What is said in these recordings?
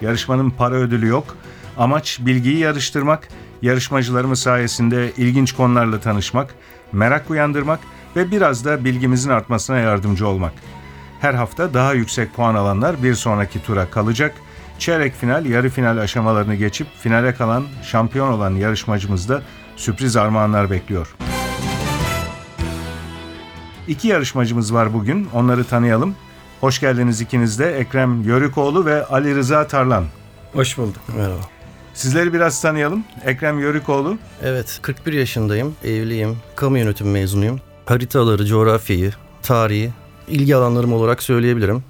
Yarışmanın para ödülü yok. Amaç bilgiyi yarıştırmak, yarışmacılarımız sayesinde ilginç konularla tanışmak, merak uyandırmak ve biraz da bilgimizin artmasına yardımcı olmak. Her hafta daha yüksek puan alanlar bir sonraki tura kalacak. Çeyrek final, yarı final aşamalarını geçip finale kalan şampiyon olan yarışmacımızda sürpriz armağanlar bekliyor. İki yarışmacımız var bugün. Onları tanıyalım. Hoş geldiniz ikiniz de. Ekrem Yörükoğlu ve Ali Rıza Tarlan. Hoş bulduk. Merhaba. Sizleri biraz tanıyalım. Ekrem Yörükoğlu. Evet, 41 yaşındayım, evliyim, kamu yönetimi mezunuyum. Haritaları, coğrafyayı, tarihi, ilgi alanlarım olarak söyleyebilirim.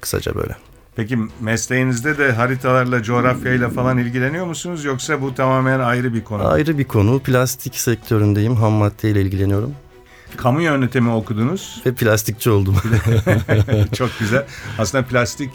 Kısaca böyle. Peki mesleğinizde de haritalarla, coğrafyayla falan ilgileniyor musunuz? Yoksa bu tamamen ayrı bir konu. mu? Ayrı bir konu, plastik sektöründeyim, ham maddeyle ilgileniyorum. Kamu yönetimi okudunuz. Ve plastikçi oldum. Çok güzel. Aslında plastik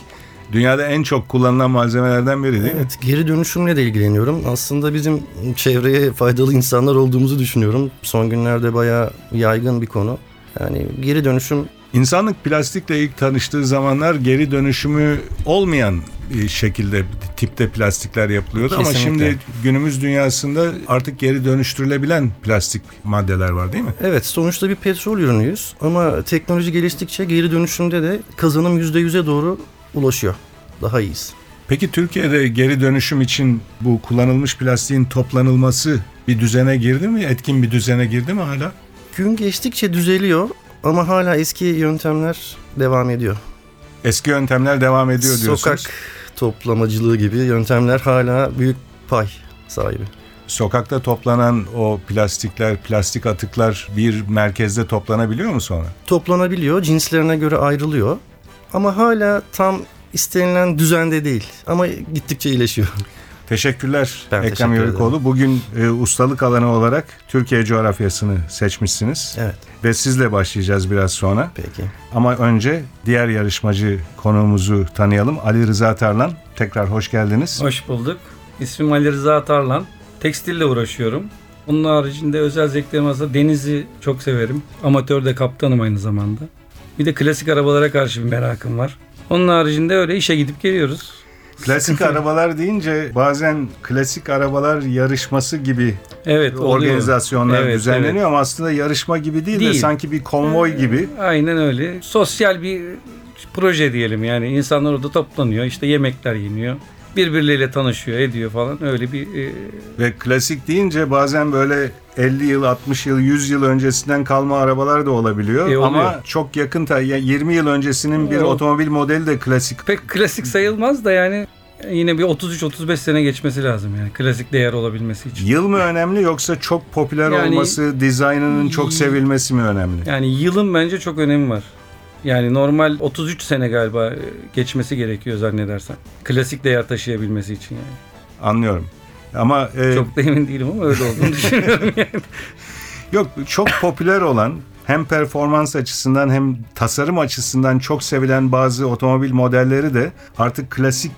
dünyada en çok kullanılan malzemelerden biri değil mi? evet, geri dönüşümle de ilgileniyorum. Aslında bizim çevreye faydalı insanlar olduğumuzu düşünüyorum. Son günlerde bayağı yaygın bir konu. Yani geri dönüşüm İnsanlık plastikle ilk tanıştığı zamanlar geri dönüşümü olmayan bir şekilde tipte plastikler yapılıyordu ama Kesinlikle. şimdi günümüz dünyasında artık geri dönüştürülebilen plastik maddeler var değil mi? Evet sonuçta bir petrol ürünüyüz ama teknoloji geliştikçe geri dönüşümde de kazanım %100'e doğru ulaşıyor. Daha iyiyiz. Peki Türkiye'de geri dönüşüm için bu kullanılmış plastiğin toplanılması bir düzene girdi mi? Etkin bir düzene girdi mi hala? Gün geçtikçe düzeliyor ama hala eski yöntemler devam ediyor. Eski yöntemler devam ediyor diyorsunuz. Sokak toplamacılığı gibi yöntemler hala büyük pay sahibi. Sokakta toplanan o plastikler, plastik atıklar bir merkezde toplanabiliyor mu sonra? Toplanabiliyor, cinslerine göre ayrılıyor ama hala tam istenilen düzende değil ama gittikçe iyileşiyor. Teşekkürler Ben Ekrem teşekkür Yörükoğlu. Bugün e, ustalık alanı olarak Türkiye coğrafyasını seçmişsiniz. Evet, Ve sizle başlayacağız biraz sonra. peki. Ama önce diğer yarışmacı konuğumuzu tanıyalım. Ali Rıza Tarlan. Tekrar hoş geldiniz. Hoş bulduk. İsmim Ali Rıza Tarlan. Tekstille uğraşıyorum. Onun haricinde özel zevklerim aslında denizi çok severim. Amatör de kaptanım aynı zamanda. Bir de klasik arabalara karşı bir merakım var. Onun haricinde öyle işe gidip geliyoruz. Klasik arabalar deyince bazen klasik arabalar yarışması gibi Evet oluyor. organizasyonlar Evet, düzenleniyor evet. ama aslında yarışma gibi değil, de Değil. sanki bir konvoy gibi. Aynen öyle. Sosyal bir proje diyelim yani. insanlar orada toplanıyor. işte yemekler yeniyor. Birbirleriyle tanışıyor, ediyor falan. Öyle bir e, Ve klasik deyince bazen böyle 50 yıl, 60 yıl, 100 yıl öncesinden kalma arabalar da olabiliyor. E, oluyor. Ama çok yakın, ta- ya 20 yıl öncesinin bir O- otomobil modeli de klasik. pek klasik sayılmaz da yani yine bir 33-35 sene geçmesi lazım yani klasik değer olabilmesi için. Yıl mı önemli yoksa çok popüler Yani- olması, dizaynının çok sevilmesi mi önemli? Yani yılın bence çok önemi var. Yani normal 33 sene galiba e, geçmesi gerekiyor zannedersem. Klasik değer taşıyabilmesi için yani. Anlıyorum. Ama e, Çok da emin değilim ama öyle olduğunu düşünüyorum yani. yok çok popüler olan hem performans açısından hem tasarım açısından çok sevilen bazı otomobil modelleri de artık klasik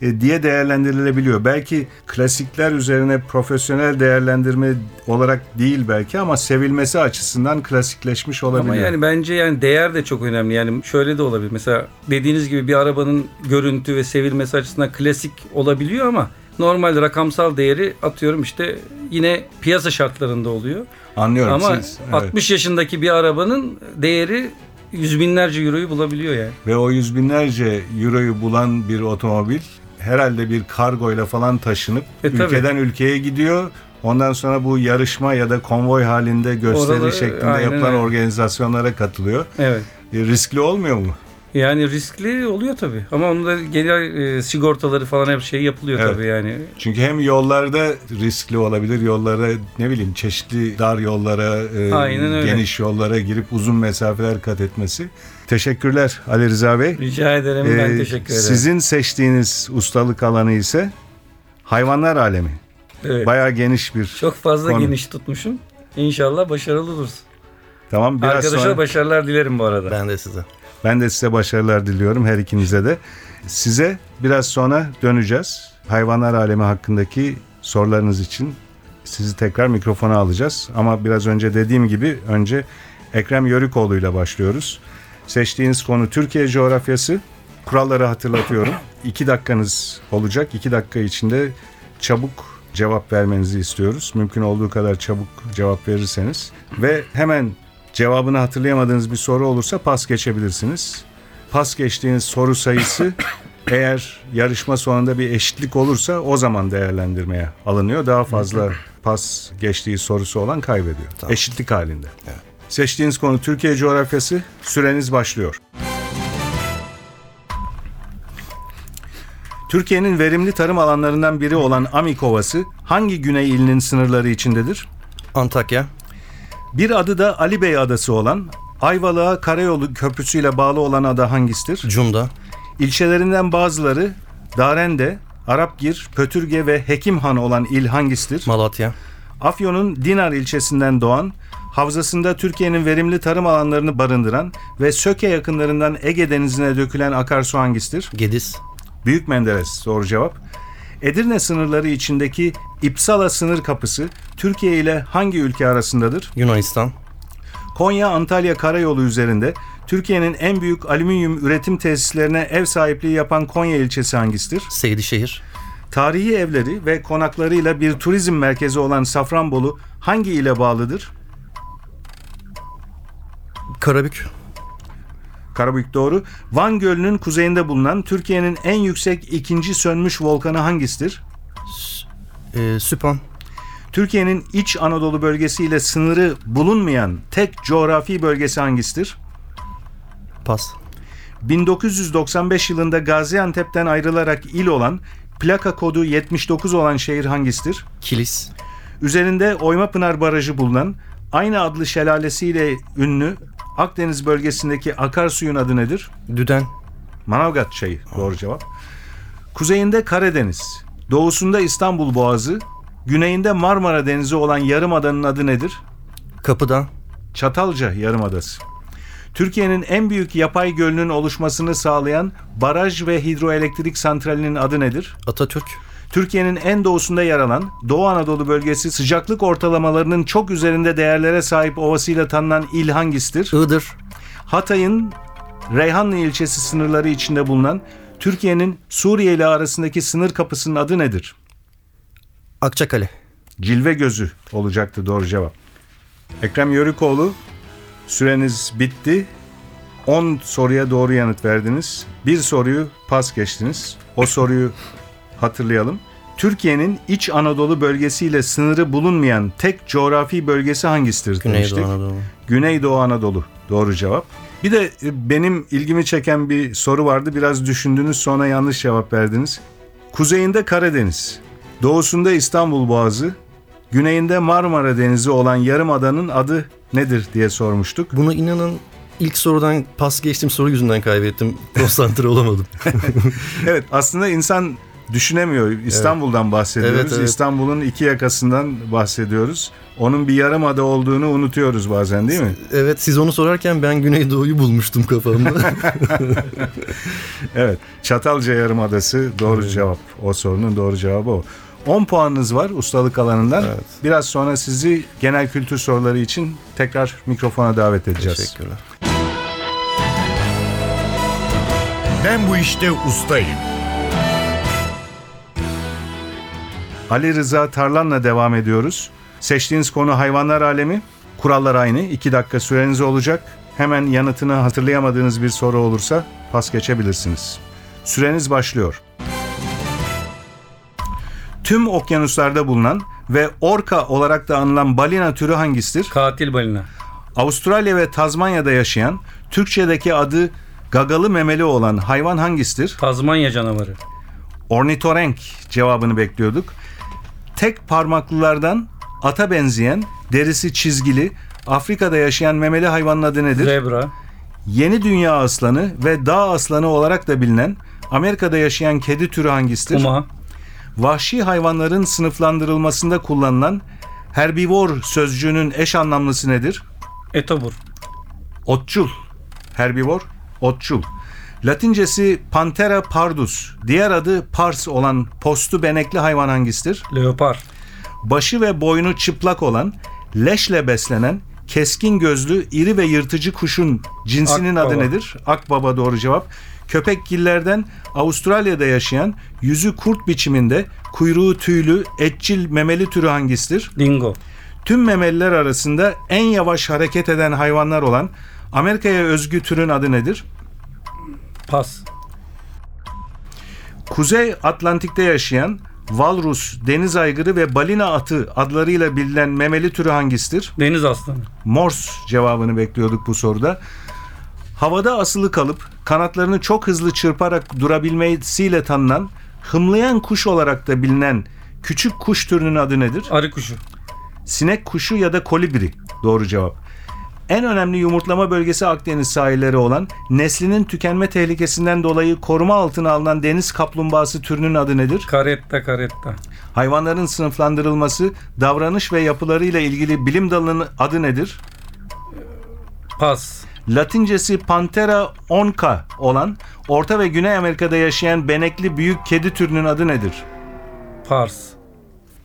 diye değerlendirilebiliyor. Belki klasikler üzerine profesyonel değerlendirme olarak değil belki ama sevilmesi açısından klasikleşmiş olabiliyor. Ama yani bence yani değer de çok önemli. Yani şöyle de olabilir. Mesela dediğiniz gibi bir arabanın görüntü ve sevilmesi açısından klasik olabiliyor ama normal rakamsal değeri atıyorum işte yine piyasa şartlarında oluyor. Anlıyorum ama siz. evet. 60 yaşındaki bir arabanın değeri yüz binlerce euroyu bulabiliyor yani. Ve o yüz binlerce euroyu bulan bir otomobil herhalde bir kargoyla falan taşınıp E, tabii. ülkeden ülkeye gidiyor. Ondan sonra bu yarışma ya da konvoy halinde gösteri Orada- şeklinde aynen yapılan öyle. organizasyonlara katılıyor. Evet. E, riskli olmuyor mu? Yani riskli oluyor tabii. Ama onun da genel e, sigortaları falan her şey yapılıyor Evet. tabii yani. Çünkü hem yollarda riskli olabilir, yollara ne bileyim çeşitli dar yollara, e, geniş yollara girip uzun mesafeler kat etmesi. Teşekkürler Ali Rıza Bey. Rica ederim. ben Ee, teşekkür ederim. Sizin seçtiğiniz ustalık alanı ise Hayvanlar alemi. Evet. Bayağı geniş bir Çok fazla konu. geniş tutmuşum. İnşallah başarılı oluruz. Tamam biraz Arkadaşlar sonra başarılar dilerim bu arada. Ben de size. ben de size başarılar diliyorum her ikinize de. Size biraz sonra döneceğiz. Hayvanlar alemi hakkındaki sorularınız için sizi tekrar mikrofona alacağız. Ama biraz önce dediğim gibi önce Ekrem Yörükoğlu ile başlıyoruz. Seçtiğiniz konu Türkiye coğrafyası. Kuralları hatırlatıyorum. İki dakikanız olacak. İki dakika içinde çabuk cevap vermenizi istiyoruz. Mümkün olduğu kadar çabuk cevap verirseniz. Ve hemen cevabını hatırlayamadığınız bir soru olursa pas geçebilirsiniz. Pas geçtiğiniz soru sayısı eğer yarışma sonunda bir eşitlik olursa o zaman değerlendirmeye alınıyor. Daha fazla pas geçtiği sorusu olan kaybediyor. Tamam. Eşitlik halinde. Seçtiğiniz konu Türkiye coğrafyası. Süreniz başlıyor. Türkiye'nin verimli tarım alanlarından biri olan Amik Ovası hangi güney ilinin sınırları içindedir? Antakya. Bir adı da Ali Bey Adası olan, Ayvalık'a karayolu köprüsüyle bağlı olan ada hangisidir? Cunda. İlçelerinden bazıları Darende, Arapgir, Pötürge ve Hekimhan olan il hangisidir? Malatya. Afyon'un Dinar ilçesinden doğan, havzasında Türkiye'nin verimli tarım alanlarını barındıran ve Söke yakınlarından Ege Denizi'ne dökülen akarsu hangisidir? Gediz. Büyük Menderes doğru cevap. Edirne sınırları içindeki İpsala sınır kapısı Türkiye ile hangi ülke arasındadır? Yunanistan. Konya-Antalya karayolu üzerinde Türkiye'nin en büyük alüminyum üretim tesislerine ev sahipliği yapan Konya ilçesi hangisidir? Seydişehir. Tarihi evleri ve konaklarıyla bir turizm merkezi olan Safranbolu hangi ile bağlıdır? Karabük. Karabük doğru. Van Gölü'nün kuzeyinde bulunan Türkiye'nin en yüksek ikinci sönmüş volkanı hangisidir? Ee, Süphan. Türkiye'nin iç Anadolu bölgesiyle sınırı bulunmayan tek coğrafi bölgesi hangisidir? Pas. 1995 yılında Gaziantep'ten ayrılarak il olan, plaka kodu 79 olan şehir hangisidir? Kilis. Üzerinde Oymapınar Barajı bulunan, aynı adlı şelalesiyle ünlü Akdeniz bölgesindeki akarsuyun adı nedir? Düden. Manavgat çayı doğru cevap. Kuzeyinde Karadeniz, doğusunda İstanbul Boğazı, güneyinde Marmara Denizi olan yarımadanın adı nedir? Kapıda. Çatalca Yarımadası. Türkiye'nin en büyük yapay gölünün oluşmasını sağlayan baraj ve hidroelektrik santralinin adı nedir? Atatürk. Türkiye'nin en doğusunda yer alan Doğu Anadolu bölgesi sıcaklık ortalamalarının çok üzerinde değerlere sahip ovasıyla tanınan il hangisidir? Iğdır. Hatay'ın Reyhanlı ilçesi sınırları içinde bulunan Türkiye'nin Suriye ile arasındaki sınır kapısının adı nedir? Akçakale. Cilve gözü olacaktı doğru cevap. Ekrem Yörükoğlu süreniz bitti. 10 soruya doğru yanıt verdiniz. Bir soruyu pas geçtiniz. O soruyu hatırlayalım. Türkiye'nin İç Anadolu bölgesiyle sınırı bulunmayan tek coğrafi bölgesi hangisidir demiştik. Güneydoğu Anadolu. Güneydoğu Anadolu. Doğru cevap. Bir de e, benim ilgimi çeken bir soru vardı. Biraz düşündünüz sonra yanlış cevap verdiniz. Kuzeyinde Karadeniz, doğusunda İstanbul Boğazı, güneyinde Marmara Denizi olan yarımadanın adı nedir diye sormuştuk. Bunu inanın ilk sorudan pas geçtiğim soru yüzünden kaybettim. Konsantre olamadım. Evet aslında insan düşünemiyor. İstanbul'dan bahsediyoruz. Evet, evet. İstanbul'un iki yakasından bahsediyoruz. Onun bir yarımada olduğunu unutuyoruz bazen değil mi? evet siz onu sorarken ben Güneydoğu'yu bulmuştum kafamda. Evet. Çatalca Yarımadası doğru cevap. O sorunun doğru cevabı o. 10 puanınız var ustalık alanından. Evet. Biraz sonra sizi genel kültür soruları için tekrar mikrofona davet edeceğiz. Teşekkürler. Ben bu işte ustayım. Ali Rıza Tarlan'la devam ediyoruz. Seçtiğiniz konu hayvanlar alemi. Kurallar aynı. 2 dakika süreniz olacak. Hemen yanıtını hatırlayamadığınız bir soru olursa pas geçebilirsiniz. Süreniz başlıyor. Tüm okyanuslarda bulunan ve orka olarak da anılan balina türü hangisidir? Katil balina. Avustralya ve Tazmanya'da yaşayan, Türkçedeki adı gagalı memeli olan hayvan hangisidir? Tazmanya canavarı. Ornitorenk cevabını bekliyorduk. Tek parmaklılardan ata benzeyen, derisi çizgili, Afrika'da yaşayan memeli hayvanın adı nedir? Zebra. Yeni dünya aslanı ve dağ aslanı olarak da bilinen Amerika'da yaşayan kedi türü hangisidir? Puma. Vahşi hayvanların sınıflandırılmasında kullanılan herbivor sözcüğünün eş anlamlısı nedir? Etobur. Otçul. Herbivor, otçul. Latincesi Panthera pardus. Diğer adı pars olan postu benekli hayvan hangisidir? Leopar. Başı ve boynu çıplak olan, leşle beslenen, keskin gözlü, iri ve yırtıcı kuşun cinsinin Akbaba. adı nedir? Akbaba doğru cevap. Köpekgillerden Avustralya'da yaşayan, yüzü kurt biçiminde, kuyruğu tüylü, etçil memeli türü hangisidir? Dingo. Tüm memeliler arasında en yavaş hareket eden hayvanlar olan Amerika'ya özgü türün adı nedir? Pas. Kuzey Atlantik'te yaşayan valrus, deniz aygırı ve balina atı adlarıyla bilinen memeli türü hangisidir? Deniz aslanı. Morse cevabını bekliyorduk bu soruda. Havada asılı kalıp kanatlarını çok hızlı çırparak durabilmesiyle tanınan hımlayan kuş olarak da bilinen küçük kuş türünün adı nedir? Arı kuşu. Sinek kuşu ya da kolibri. Doğru cevap. En önemli yumurtlama bölgesi Akdeniz sahilleri olan neslinin tükenme tehlikesinden dolayı koruma altına alınan deniz kaplumbağası türünün adı nedir? Karetta karetta. Hayvanların sınıflandırılması, davranış ve yapılarıyla ilgili bilim dalının adı nedir? Pas. Latincesi Panthera onca olan Orta ve Güney Amerika'da yaşayan benekli büyük kedi türünün adı nedir? Pars.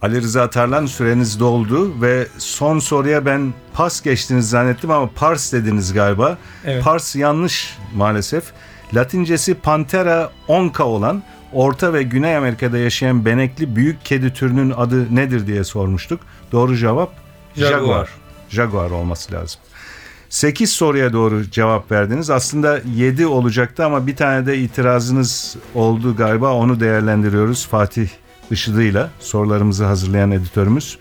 Ali Rıza Tarlan süreniz doldu ve son soruya ben pas geçtiniz zannettim ama pars dediniz galiba. Evet. Pars yanlış maalesef. Latincesi Panthera onca olan Orta ve Güney Amerika'da yaşayan benekli büyük kedi türünün adı nedir diye sormuştuk. Doğru cevap Jaguar. Jaguar. Jaguar olması lazım. 8 soruya doğru cevap verdiniz. Aslında 7 olacaktı ama bir tane de itirazınız oldu galiba. Onu değerlendiriyoruz Fatih Işıdı'yla sorularımızı hazırlayan editörümüz.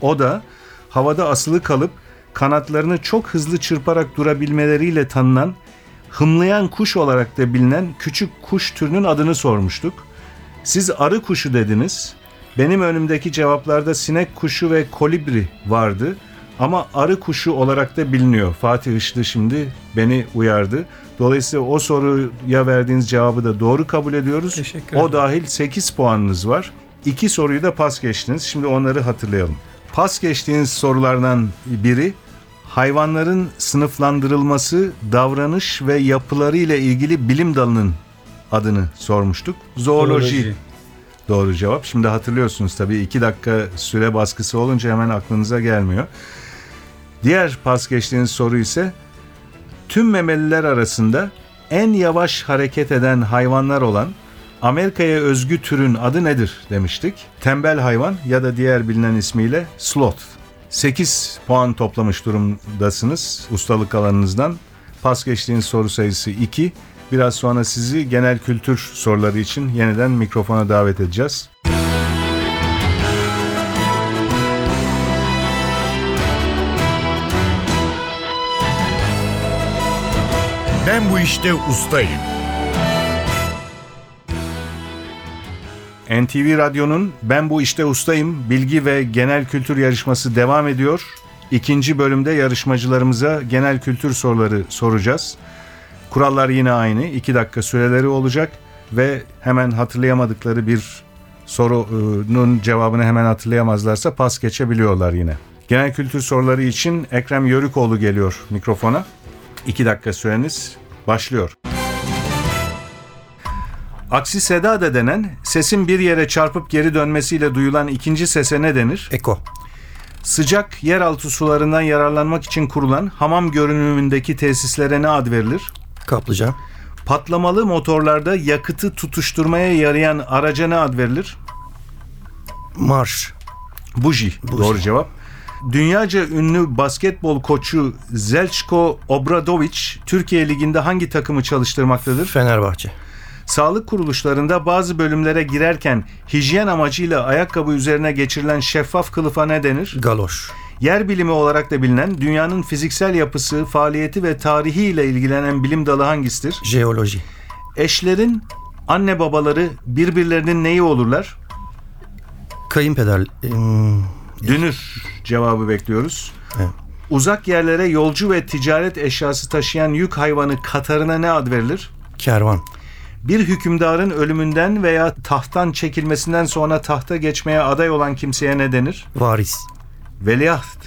O da havada asılı kalıp kanatlarını çok hızlı çırparak durabilmeleriyle tanınan hımlayan kuş olarak da bilinen küçük kuş türünün adını sormuştuk. Siz arı kuşu dediniz. Benim önümdeki cevaplarda sinek kuşu ve kolibri vardı. Ama arı kuşu olarak da biliniyor. Fatih Işlı şimdi beni uyardı. Dolayısıyla o soruya verdiğiniz cevabı da doğru kabul ediyoruz. Teşekkür o ederim. dahil 8 puanınız var. İki soruyu da pas geçtiniz. Şimdi onları hatırlayalım. Pas geçtiğiniz sorulardan biri hayvanların sınıflandırılması, davranış ve yapıları ile ilgili bilim dalının adını sormuştuk. Zooloji. Zooloji. Doğru cevap. Şimdi hatırlıyorsunuz tabii iki dakika süre baskısı olunca hemen aklınıza gelmiyor. Diğer pas geçtiğiniz soru ise tüm memeliler arasında en yavaş hareket eden hayvanlar olan Amerika'ya özgü türün adı nedir demiştik. Tembel hayvan ya da diğer bilinen ismiyle sloth. 8 puan toplamış durumdasınız ustalık alanınızdan. Pas geçtiğiniz soru sayısı 2. Biraz sonra sizi genel kültür soruları için yeniden mikrofona davet edeceğiz. Ben bu işte ustayım. NTV Radyo'nun Ben Bu İşte Ustayım bilgi ve genel kültür yarışması devam ediyor. İkinci bölümde yarışmacılarımıza genel kültür soruları soracağız. Kurallar yine aynı. 2 dakika süreleri olacak ve hemen hatırlayamadıkları bir sorunun cevabını hemen hatırlayamazlarsa pas geçebiliyorlar yine. Genel kültür soruları için Ekrem Yörükoğlu geliyor mikrofona. 2 dakika süreniz başlıyor. Aksi seda da denen sesin bir yere çarpıp geri dönmesiyle duyulan ikinci sese ne denir? Eko. Sıcak yeraltı sularından yararlanmak için kurulan hamam görünümündeki tesislere ne ad verilir? Kaplıca. Patlamalı motorlarda yakıtı tutuşturmaya yarayan araca ne ad verilir? Marş. Buji. Doğru cevap. Dünyaca ünlü basketbol koçu Zelçko Obradovic Türkiye Ligi'nde hangi takımı çalıştırmaktadır? Fenerbahçe. Sağlık kuruluşlarında bazı bölümlere girerken hijyen amacıyla ayakkabı üzerine geçirilen şeffaf kılıfa ne denir? Galoş. Yer bilimi olarak da bilinen dünyanın fiziksel yapısı, faaliyeti ve tarihi ile ilgilenen bilim dalı hangisidir? Jeoloji. Eşlerin anne babaları birbirlerinin neyi olurlar? Kayınpeder. Hmm, Dünür cevabı bekliyoruz. Evet. Uzak yerlere yolcu ve ticaret eşyası taşıyan yük hayvanı katarına ne ad verilir? kervan. Bir hükümdarın ölümünden veya tahttan çekilmesinden sonra tahta geçmeye aday olan kimseye ne denir? Varis. Veliaht.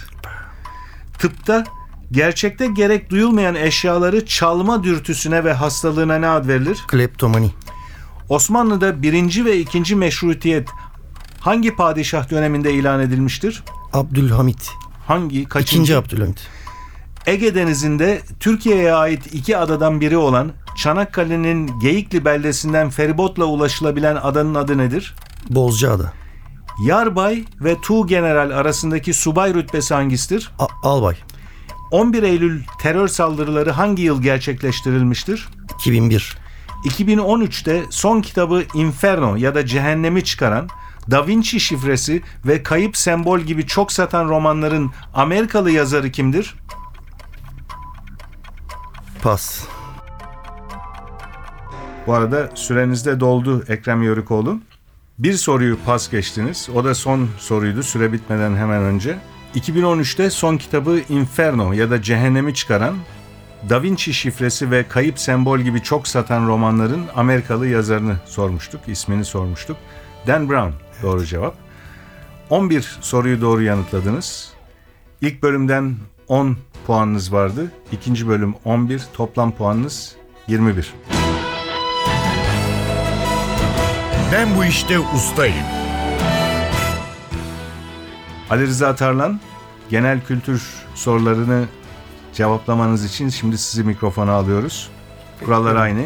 Tıpta gerçekte gerek duyulmayan eşyaları çalma dürtüsüne ve hastalığına ne ad verilir? Kleptomani. Osmanlı'da birinci ve ikinci meşrutiyet hangi padişah döneminde ilan edilmiştir? Abdülhamit. Hangi? Kaçıncı? İkinci Abdülhamit. Ege Denizi'nde Türkiye'ye ait iki adadan biri olan Çanakkale'nin Geyikli beldesinden feribotla ulaşılabilen adanın adı nedir? Bozcaada. Yarbay ve Tuğ General arasındaki subay rütbesi hangisidir? A- Albay. 11 Eylül terör saldırıları hangi yıl gerçekleştirilmiştir? 2001. 2013'te son kitabı Inferno ya da Cehennemi çıkaran Da Vinci şifresi ve Kayıp Sembol gibi çok satan romanların Amerikalı yazarı kimdir? Pas. Bu arada süreniz de doldu Ekrem Yörükoğlu. Bir soruyu pas geçtiniz. O da son soruydu süre bitmeden hemen önce. 2013'te son kitabı Inferno ya da Cehennemi çıkaran Da Vinci şifresi ve Kayıp Sembol gibi çok satan romanların Amerikalı yazarını sormuştuk, ismini sormuştuk. Dan Brown doğru cevap. 11 soruyu doğru yanıtladınız. İlk bölümden 10 puanınız vardı. İkinci bölüm 11, toplam puanınız 21. Ben bu işte ustayım. Ali Rıza Tarlan, genel kültür sorularını cevaplamanız için şimdi sizi mikrofona alıyoruz. Kurallar aynı.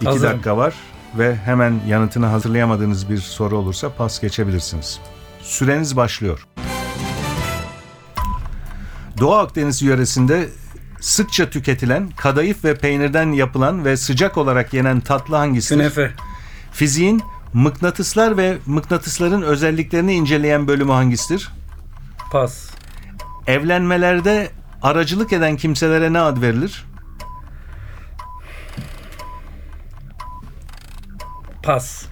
İki Hazırım. dakika var ve hemen yanıtını hazırlayamadığınız bir soru olursa pas geçebilirsiniz. Süreniz başlıyor. Doğu Akdeniz yöresinde sıkça tüketilen kadayıf ve peynirden yapılan ve sıcak olarak yenen tatlı hangisidir? Künefe. Fiziğin mıknatıslar ve mıknatısların özelliklerini inceleyen bölümü hangisidir? Pas. Evlenmelerde aracılık eden kimselere ne ad verilir? Pas.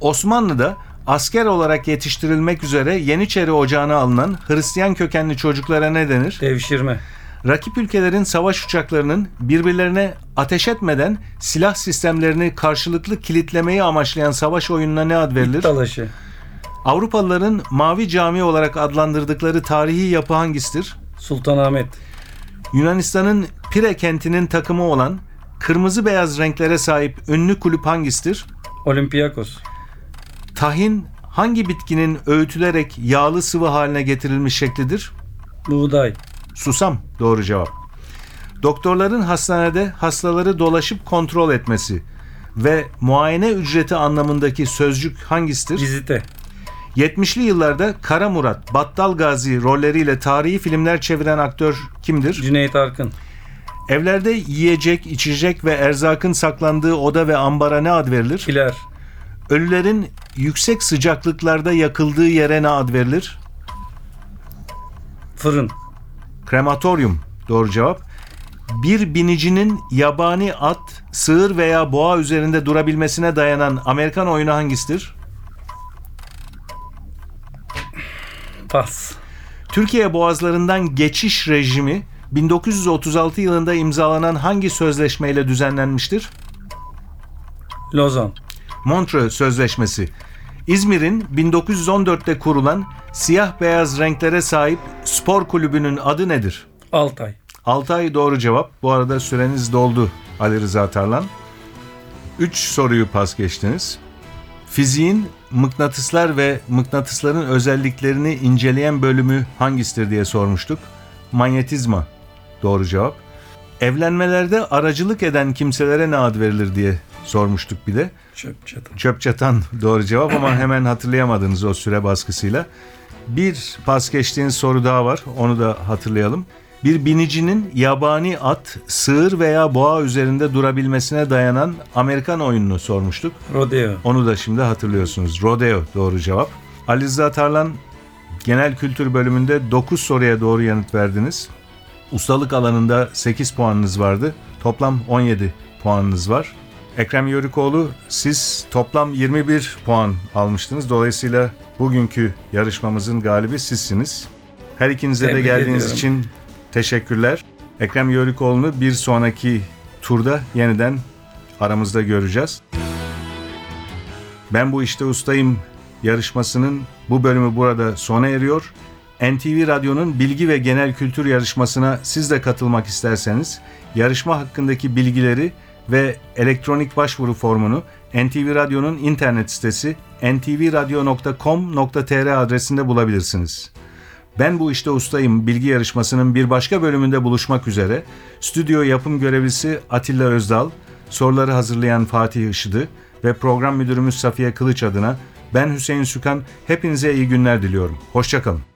Osmanlı'da asker olarak yetiştirilmek üzere Yeniçeri Ocağı'na alınan Hristiyan kökenli çocuklara ne denir? Devşirme. Rakip ülkelerin savaş uçaklarının birbirlerine ateş etmeden silah sistemlerini karşılıklı kilitlemeyi amaçlayan savaş oyununa ne ad verilir? Dalaşı. Avrupalıların Mavi Cami olarak adlandırdıkları tarihi yapı hangisidir? Sultanahmet. Yunanistan'ın Pire kentinin takımı olan kırmızı beyaz renklere sahip ünlü kulüp hangisidir? Olympiakos. Tahin hangi bitkinin öğütülerek yağlı sıvı haline getirilmiş şeklidir? Buğday. Susam doğru cevap. Doktorların hastanede hastaları dolaşıp kontrol etmesi ve muayene ücreti anlamındaki sözcük hangisidir? Vizite. 70'li yıllarda Kara Murat, Battal Gazi rolleriyle tarihi filmler çeviren aktör kimdir? Cüneyt Arkın. Evlerde yiyecek, içecek ve erzakın saklandığı oda ve ambara ne ad verilir? Kiler. Ölülerin yüksek sıcaklıklarda yakıldığı yere ne ad verilir? Fırın. Krematoryum doğru cevap. Bir binicinin yabani at, sığır veya boğa üzerinde durabilmesine dayanan Amerikan oyunu hangisidir? Pas. Türkiye boğazlarından geçiş rejimi 1936 yılında imzalanan hangi sözleşmeyle düzenlenmiştir? Lozan. Montreux Sözleşmesi. İzmir'in 1914'te kurulan siyah beyaz renklere sahip spor kulübünün adı nedir? Altay. Altay doğru cevap. Bu arada süreniz doldu Ali Rıza Tarlan. 3 soruyu pas geçtiniz. Fiziğin mıknatıslar ve mıknatısların özelliklerini inceleyen bölümü hangisidir diye sormuştuk. Manyetizma doğru cevap. Evlenmelerde aracılık eden kimselere ne ad verilir diye sormuştuk bir de. Çöp çatan. Çöp çatan doğru cevap ama hemen hatırlayamadınız o süre baskısıyla. Bir pas geçtiğiniz soru daha var. Onu da hatırlayalım. Bir binicinin yabani at, sığır veya boğa üzerinde durabilmesine dayanan Amerikan oyununu sormuştuk. Rodeo. Onu da şimdi hatırlıyorsunuz. Rodeo doğru cevap. Ali Rıza Tarlan genel kültür bölümünde 9 soruya doğru yanıt verdiniz. Ustalık alanında 8 puanınız vardı. Toplam 17 puanınız var. Ekrem Yörükoğlu siz toplam 21 puan almıştınız. Dolayısıyla bugünkü yarışmamızın galibi sizsiniz. Her ikinize de Tebrik geldiğiniz ediyorum. için teşekkürler. Ekrem Yörükoğlu'nu bir sonraki turda yeniden aramızda göreceğiz. Ben bu işte ustayım yarışmasının bu bölümü burada sona eriyor. NTV Radyo'nun bilgi ve genel kültür yarışmasına siz de katılmak isterseniz yarışma hakkındaki bilgileri ve elektronik başvuru formunu NTV Radyo'nun internet sitesi ntvradio.com.tr adresinde bulabilirsiniz. Ben bu işte ustayım bilgi yarışmasının bir başka bölümünde buluşmak üzere. Stüdyo yapım görevlisi Atilla Özdal, soruları hazırlayan Fatih Işıdı ve program müdürümüz Safiye Kılıç adına ben Hüseyin Sükan hepinize iyi günler diliyorum. Hoşçakalın.